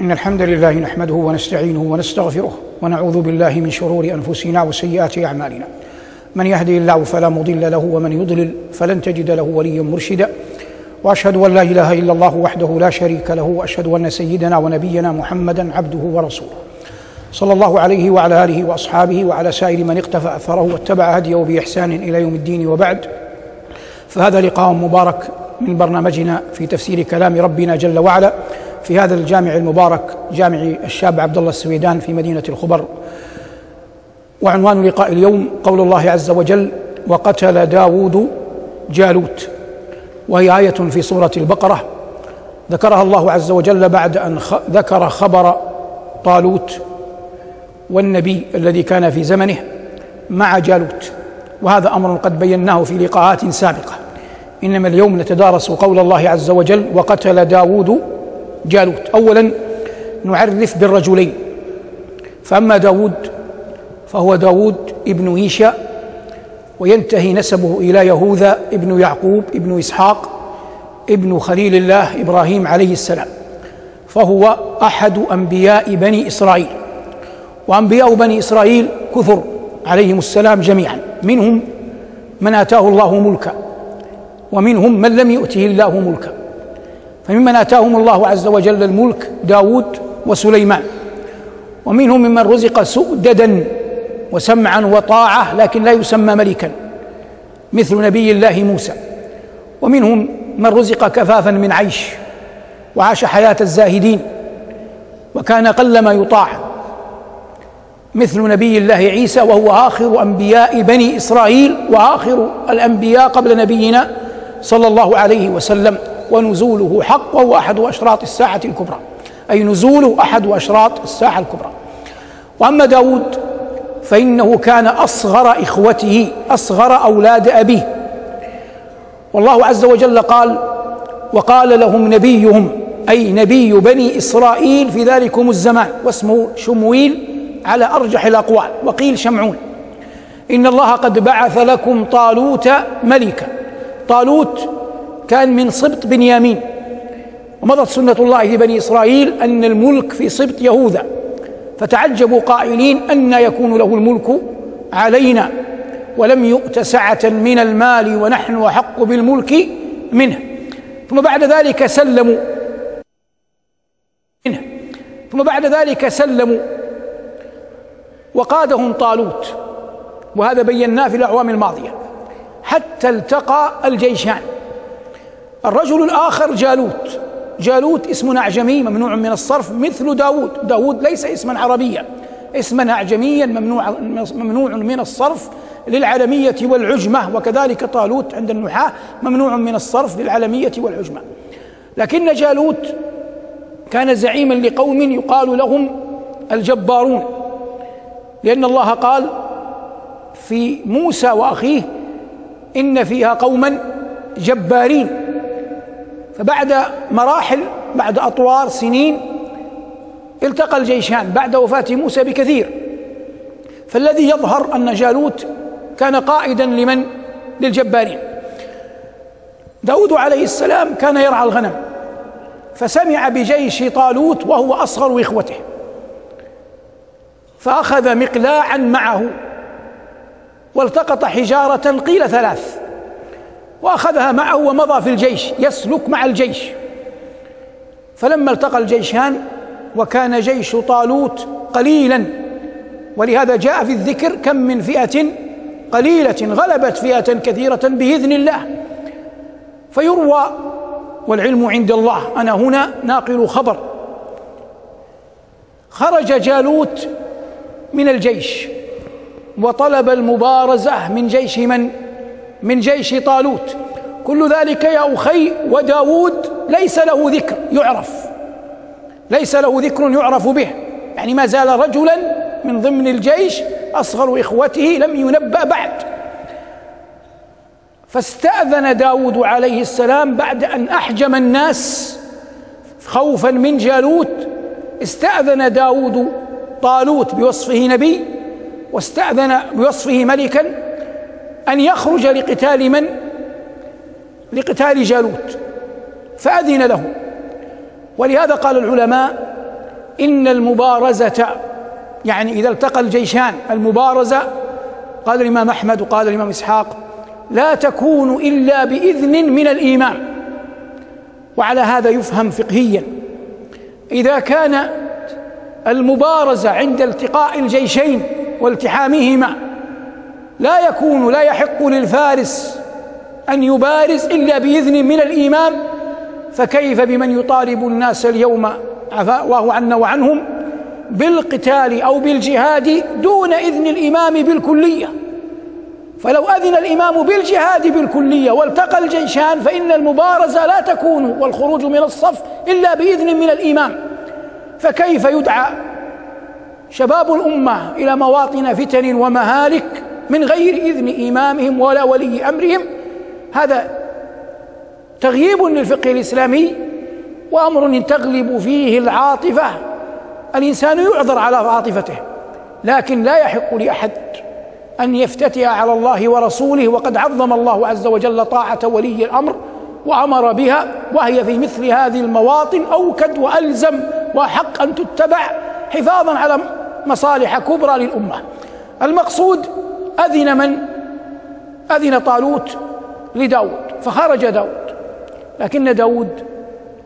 إن الحمد لله نحمده ونستعينه ونستغفره ونعوذ بالله من شرور أنفسنا وسيئات أعمالنا. من يهدي الله فلا مضل له ومن يضلل فلن تجد له وليا مرشدا. وأشهد أن لا إله إلا الله وحده لا شريك له وأشهد أن سيدنا ونبينا محمدا عبده ورسوله. صلى الله عليه وعلى آله وأصحابه وعلى سائر من اقتفى أثره واتبع هديه بإحسان إلى يوم الدين وبعد. فهذا لقاء مبارك من برنامجنا في تفسير كلام ربنا جل وعلا. في هذا الجامع المبارك جامع الشاب عبد الله السويدان في مدينة الخبر. وعنوان لقاء اليوم قول الله عز وجل وقتل داود جالوت وهي آية في سورة البقرة. ذكرها الله عز وجل بعد أن ذكر خبر طالوت والنبي الذي كان في زمنه مع جالوت. وهذا أمر قد بيناه في لقاءات سابقة. إنما اليوم نتدارس قول الله عز وجل وقتل داود جالوت أولا نعرف بالرجلين. فأما داود فهو داود ابن إيشا وينتهي نسبه إلى يهوذا ابن يعقوب ابن إسحاق ابن خليل الله إبراهيم عليه السلام. فهو أحد أنبياء بني إسرائيل. وأنبياء بني إسرائيل كثر عليهم السلام جميعا. منهم من آتاه الله ملكا ومنهم من لم يؤته الله ملكا. فممن آتاهم الله عز وجل الملك داود وسليمان. ومنهم ممن رزق سؤددا وسمعا وطاعة لكن لا يسمى ملكا مثل نبي الله موسى. ومنهم من رزق كفافا من عيش وعاش حياة الزاهدين وكان قل ما يطاع مثل نبي الله عيسى وهو آخر أنبياء بني إسرائيل وآخر الأنبياء قبل نبينا صلى الله عليه وسلم ونزوله حق وهو احد أشراط الساعة الكبرى. أي نزوله أحد أشراط الساعة الكبرى. وأما داود فإنه كان أصغر إخوته أصغر أولاد أبيه. والله عز وجل قال وقال لهم نبيهم أي نبي بني إسرائيل في ذلكم الزمان واسمه شمويل على أرجح الأقوال وقيل شمعون. إن الله قد بعث لكم طالوت ملكا. طالوت كان من سبط بنيامين. ومضت سنة الله لبني إسرائيل أن الملك في سبط يهوذا. فتعجبوا قائلين أن يكون له الملك علينا. ولم يؤت سعة من المال ونحن أحق بالملك منه. ثم بعد ذلك سلموا. منه. ثم بعد ذلك سلموا. وقادهم طالوت. وهذا بيناه في الأعوام الماضية. حتى التقى الجيشان. الرجل الآخر جالوت. جالوت اسم أعجمي ممنوع من الصرف مثل داود داود ليس اسما عربيا. اسما أعجميا ممنوع, ممنوع من الصرف للعلمية والعجمة وكذلك طالوت عند النحاة ممنوع من الصرف للعلمية والعجمة. لكن جالوت كان زعيما لقوم يقال لهم الجبارون لأن الله قال في موسى وأخيه إن فيها قوما جبارين. فبعد مراحل بعد أطوار سنين التقى الجيشان بعد وفاة موسى بكثير. فالذي يظهر أن جالوت كان قائدا لمن؟ للجبارين. داود عليه السلام كان يرعى الغنم فسمع بجيش طالوت وهو أصغر إخوته فأخذ مقلاعا معه. والتقط حجارة قيل ثلاث وأخذها معه ومضى في الجيش يسلك مع الجيش. فلما التقى الجيشان وكان جيش طالوت قليلا ولهذا جاء في الذكر كم من فئة قليلة غلبت فئة كثيرة بإذن الله. فيروى والعلم عند الله أنا هنا ناقل خبر. خرج جالوت من الجيش. وطلب المبارزة من جيش من؟ من جيش طالوت. كل ذلك يا أخي وداود ليس له ذكر يعرف. ليس له ذكر يعرف به. يعني ما زال رجلا من ضمن الجيش أصغر إخوته لم ينبأ بعد. فاستأذن داود عليه السلام بعد أن أحجم الناس خوفا من جالوت. استأذن داود طالوت بوصفه نبي واستأذن بوصفه ملكا أن يخرج لقتال من؟ لقتال جالوت فأذن له. ولهذا قال العلماء إن المبارزة يعني إذا التقى الجيشان المبارزة قال الإمام أحمد وقال الإمام إسحاق لا تكون إلا بإذن من الإمام وعلى هذا يفهم فقهيا. إذا كان المبارزة عند التقاء الجيشين والتحامهما لا يكون لا يحق للفارس أن يبارز إلا بإذن من الإمام فكيف بمن يطالب الناس اليوم عفا الله عنا وعنهم بالقتال أو بالجهاد دون إذن الإمام بالكلية؟ فلو أذن الإمام بالجهاد بالكلية والتقى الجيشان فإن المبارزة لا تكون والخروج من الصف إلا بإذن من الإمام فكيف يدعى شباب الأمة إلى مواطن فتن ومهالك من غير إذن إمامهم ولا ولي أمرهم. هذا تغييب للفقه الإسلامي وأمر تغلب فيه العاطفة. الإنسان يعذر على عاطفته لكن لا يحق لأحد أن يفتتئ على الله ورسوله. وقد عظم الله عز وجل طاعة ولي الأمر وأمر بها وهي في مثل هذه المواطن أوكد وألزم وحق أن تتبع. حفاظا على مصالح كبرى للأمة. المقصود أذن من؟ أذن طالوت لداود فخرج داود. لكن داود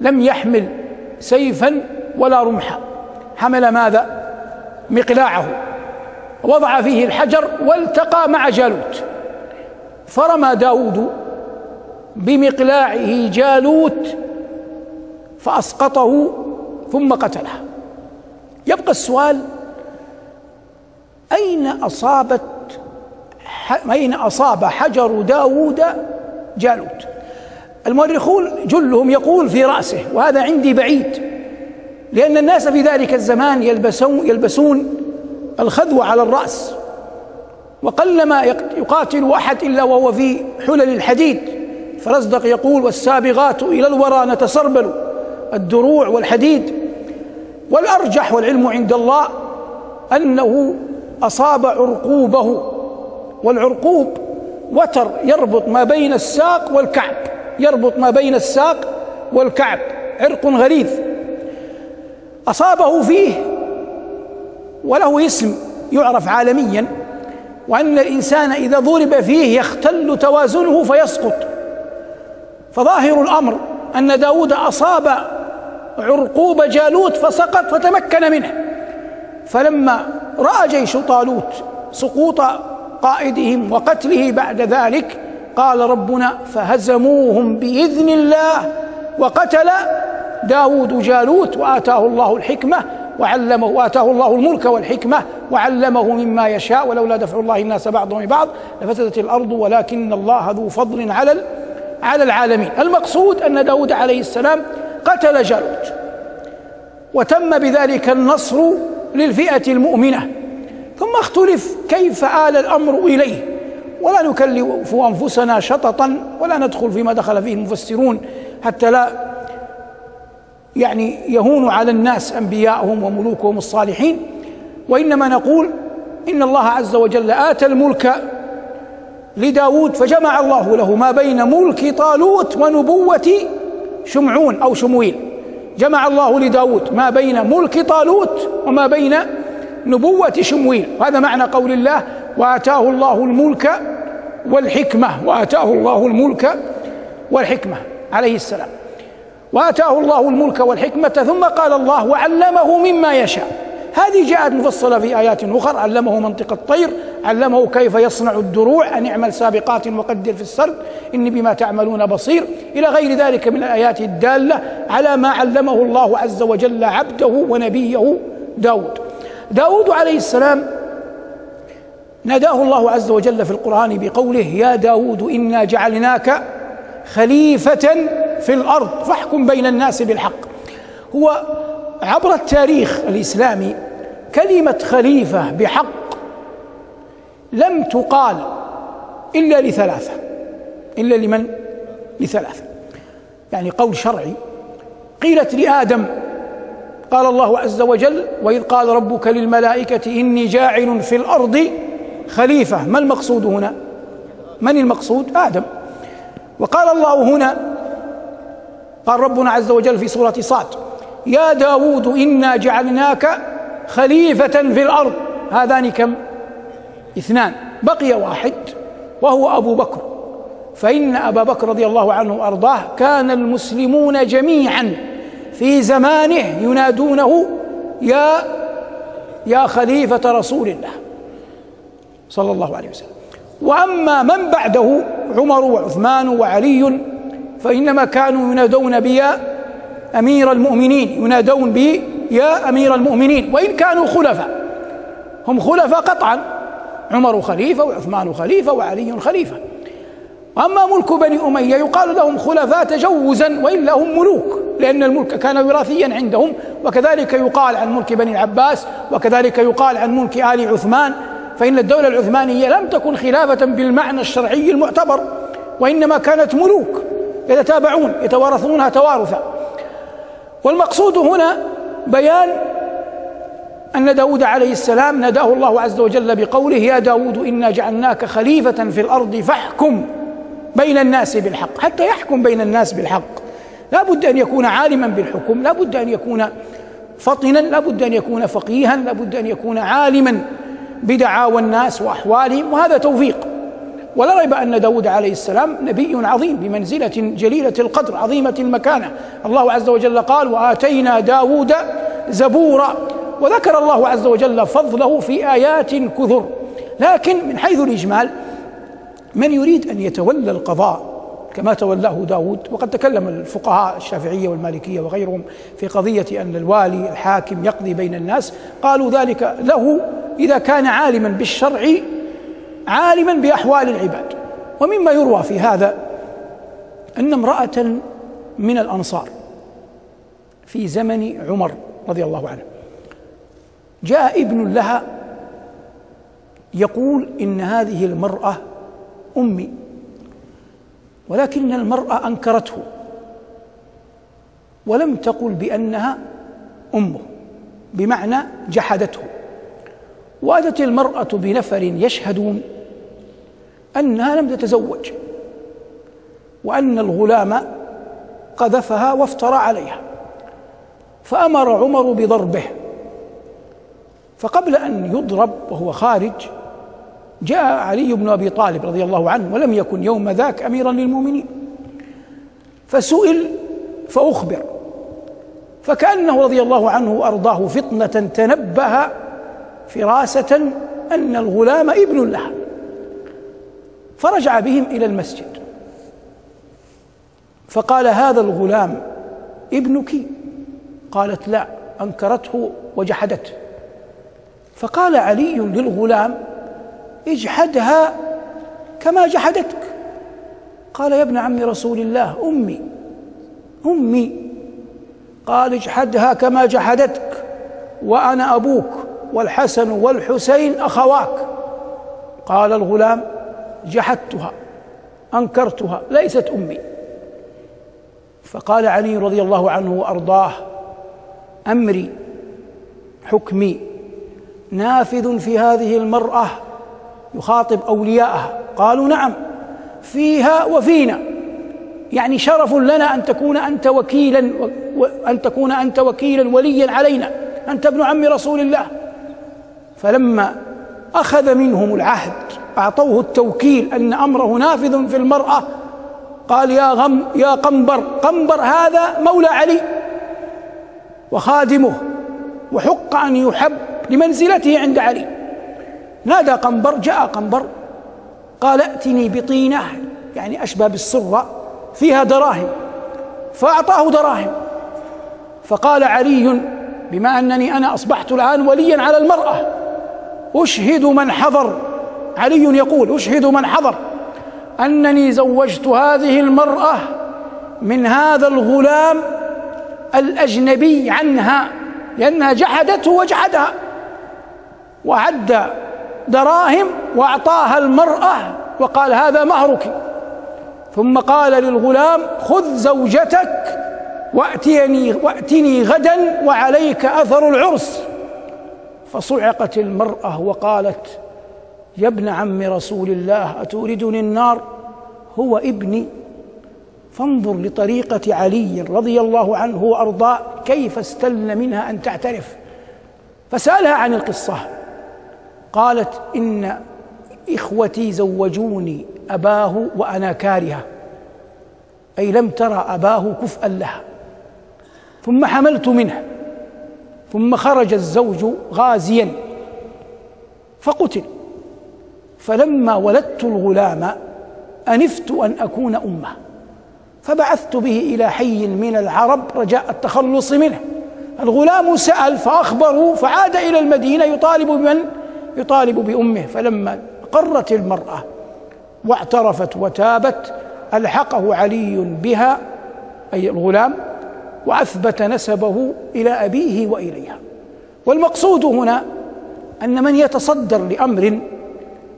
لم يحمل سيفا ولا رمحا. حمل ماذا؟ مقلاعه. وضع فيه الحجر والتقى مع جالوت. فرمى داود بمقلاعه جالوت فأسقطه ثم قتله. يبقى السؤال أين أصابت أين أصاب حجر داود جالوت؟ المؤرخون جلهم يقول في رأسه وهذا عندي بعيد لأن الناس في ذلك الزمان يلبسون يلبسون الخذو على الرأس وقلما يقاتل أحد إلا وهو في حلل الحديد فرزدق يقول والسابغات إلى الورى نتسربل الدروع والحديد والأرجح والعلم عند الله أنه أصاب عرقوبه والعرقوب وتر يربط ما بين الساق والكعب يربط ما بين الساق والكعب عرق غليظ. أصابه فيه وله اسم يعرف عالميا وأن الإنسان إذا ضرب فيه يختل توازنه فيسقط. فظاهر الأمر أن داود أصاب عرقوب جالوت فسقط فتمكن منه. فلما رأى جيش طالوت سقوط قائدهم وقتله بعد ذلك قال ربنا فهزموهم بإذن الله وقتل داود جالوت وآتاه الله الحكمة وعلمه وآتاه الله الملك والحكمة وعلمه مما يشاء ولولا دفع الله الناس بعضهم ببعض لفسدت الأرض ولكن الله ذو فضل على على العالمين. المقصود أن داود عليه السلام قتل جالوت وتم بذلك النصر للفئة المؤمنة ثم اختلف كيف آل الأمر إليه. ولا نكلف أنفسنا شططا ولا ندخل فيما دخل فيه المفسرون حتى لا يعني يهون على الناس أنبياءهم وملوكهم الصالحين. وإنما نقول إن الله عز وجل آتى الملك لداود فجمع الله له ما بين ملك طالوت ونبوة شمعون أو شمويل. جمع الله لداود ما بين ملك طالوت وما بين نبوة شمويل. هذا معنى قول الله وآتاه الله الملك والحكمة. وآتاه الله الملك والحكمة عليه السلام. وآتاه الله الملك والحكمة ثم قال الله وعلمه مما يشاء. هذه جاءت مفصلة في آيات أخرى علمه منطق الطير علمه كيف يصنع الدروع أن يعمل سابقات وقدر في السرد إني بما تعملون بصير. إلى غير ذلك من الآيات الدالة على ما علمه الله عز وجل عبده ونبيه داود. داود عليه السلام ناداه الله عز وجل في القرآن بقوله يا داود إنا جعلناك خليفة في الأرض فاحكم بين الناس بالحق. هو عبر التاريخ الإسلامي كلمة خليفة بحق لم تقال إلا لثلاثة. إلا لمن؟ لثلاثة. يعني قول شرعي. قيلت لآدم قال الله عز وجل وإذ قال ربك للملائكة إني جاعل في الأرض خليفة. ما المقصود هنا؟ من المقصود؟ آدم. وقال الله هنا قال ربنا عز وجل في سورة صاد يا داود إنا جعلناك خليفة في الأرض. هذان كم؟ اثنان بقي واحد وهو أبو بكر. فإن أبا بكر رضي الله عنه وأرضاه كان المسلمون جميعا في زمانه ينادونه يا يا خليفة رسول الله صلى الله عليه وسلم. وأما من بعده عمر وعثمان وعلي فإنما كانوا ينادون بيا أمير المؤمنين ينادون بي يا أمير المؤمنين وإن كانوا خلفاء. هم خلفاء قطعا. عمر خليفة وعثمان خليفة وعلي خليفة. أما ملك بني أمية يقال لهم خلفاء تجوزا وإلا هم ملوك لأن الملك كان وراثيا عندهم وكذلك يقال عن ملك بني العباس وكذلك يقال عن ملك آل عثمان فإن الدولة العثمانية لم تكن خلافة بالمعنى الشرعي المعتبر وإنما كانت ملوك يتتابعون يتوارثونها توارثا. والمقصود هنا بيان أن داود عليه السلام ناداه الله عز وجل بقوله يا داود إنا جعلناك خليفة في الأرض فاحكم بين الناس بالحق. حتى يحكم بين الناس بالحق. لا بد أن يكون عالما بالحكم لا بد أن يكون فطنا لا بد أن يكون فقيها لا بد أن يكون عالما بدعاوى الناس وأحوالهم وهذا توفيق. ولا ريب أن داود عليه السلام نبي عظيم بمنزلة جليلة القدر عظيمة المكانة. الله عز وجل قال وآتينا داود زبورا وذكر الله عز وجل فضله في آيات كثر. لكن من حيث الإجمال من يريد أن يتولى القضاء كما تولاه داود وقد تكلم الفقهاء الشافعية والمالكية وغيرهم في قضية أن الوالي الحاكم يقضي بين الناس قالوا ذلك له إذا كان عالما بالشرع عالما بأحوال العباد. ومما يروى في هذا أن امرأة من الأنصار في زمن عمر رضي الله عنه جاء ابن لها يقول إن هذه المرأة أمي ولكن المرأة أنكرته ولم تقل بأنها أمه بمعنى جحدته. وأتت المرأة بنفر يشهدون أنها لم تتزوج وأن الغلام قذفها وافترى عليها فأمر عمر بضربه. فقبل أن يضرب وهو خارج جاء علي بن أبي طالب رضي الله عنه ولم يكن يوم ذاك أميرا للمؤمنين. فسئل فأخبر. فكأنه رضي الله عنه وأرضاه فطنة تنبه فراسة أن الغلام ابن لها فرجع بهم إلى المسجد. فقال هذا الغلام ابنك؟ قالت لا أنكرته وجحدته. فقال علي للغلام اجحدها كما جحدتك. قال يا ابن عم رسول الله أمي أمي. قال اجحدها كما جحدتك وأنا أبوك والحسن والحسين أخواك. قال الغلام جحدتها أنكرتها ليست أمي. فقال علي رضي الله عنه وأرضاه أمري حكمي نافذ في هذه المرأة يخاطب أولياءها. قالوا نعم فيها وفينا. يعني شرف لنا أن تكون أنت وكيلا أن تكون أنت وكيلا وليا علينا أنت ابن عم رسول الله. فلما أخذ منهم العهد أعطوه التوكيل أن أمره نافذ في المرأة قال يا غم يا قنبر قنبر هذا مولى علي وخادمه وحق أن يحب لمنزلته عند علي. نادى قنبر جاء قنبر قال ائتني بطينة. يعني أشبه بالصرة فيها دراهم. فأعطاه دراهم. فقال علي بما أنني أنا أصبحت الآن وليا على المرأة أشهد من حضر. علي يقول أشهد من حضر أنني زوجت هذه المرأة من هذا الغلام الأجنبي عنها لأنها جحدته وجحدها. وعد دراهم وأعطاها المرأة وقال هذا مهرك. ثم قال للغلام خذ زوجتك وأتيني وأتني غدا وعليك أثر العرس. فصعقت المرأة وقالت يا ابن عم رسول الله أتوردني النار؟ هو ابني. فانظر لطريقة علي رضي الله عنه وأرضاه كيف استلن منها أن تعترف. فسألها عن القصة. قالت إن إخوتي زوجوني أباه وأنا كارهة. أي لم ترى أباه كفءا لها. ثم حملت منه. ثم خرج الزوج غازيا. فقتل. فلما ولدت الغلام أنفت أن أكون أمه. فبعثت به إلى حي من العرب رجاء التخلص منه. الغلام سأل فأخبروا فعاد إلى المدينة يطالب بمن؟ يطالب بأمه فلما قرت المرأة واعترفت وتابت ألحقه علي بها أي الغلام وأثبت نسبه إلى أبيه وإليها. والمقصود هنا أن من يتصدر لأمر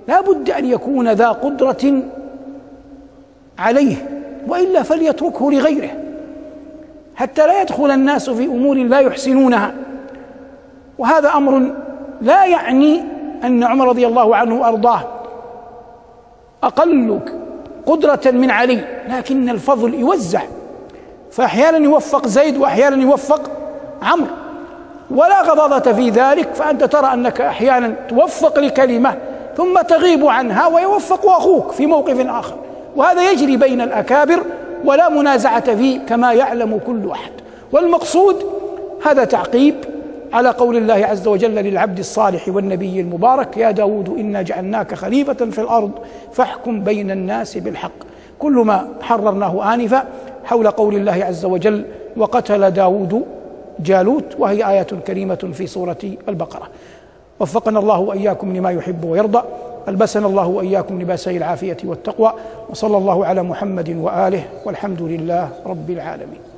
لا بد أن يكون ذا قدرة عليه وإلا فليتركه لغيره. حتى لا يدخل الناس في أمور لا يحسنونها. وهذا أمر لا يعني أن عمر رضي الله عنه وأرضاه أقل قدرة من علي لكن الفضل يوزع. فأحيانا يوفق زيد وأحيانا يوفق عمرو. ولا غضاضة في ذلك فأنت ترى أنك أحيانا توفق لكلمة ثم تغيب عنها ويوفق أخوك في موقف آخر. وهذا يجري بين الأكابر ولا منازعة فيه كما يعلم كل أحد. والمقصود هذا تعقيب على قول الله عز وجل للعبد الصالح والنبي المبارك يا داود إنا جعلناك خليفة في الأرض فاحكم بين الناس بالحق. كل ما حررناه آنفا حول قول الله عز وجل وقتل داود جالوت وهي آية كريمة في سورة البقرة. وفقنا الله وإياكم لما يحب ويرضى ألبسنا الله وإياكم لباسي العافية والتقوى وصلى الله على محمد وآله والحمد لله رب العالمين.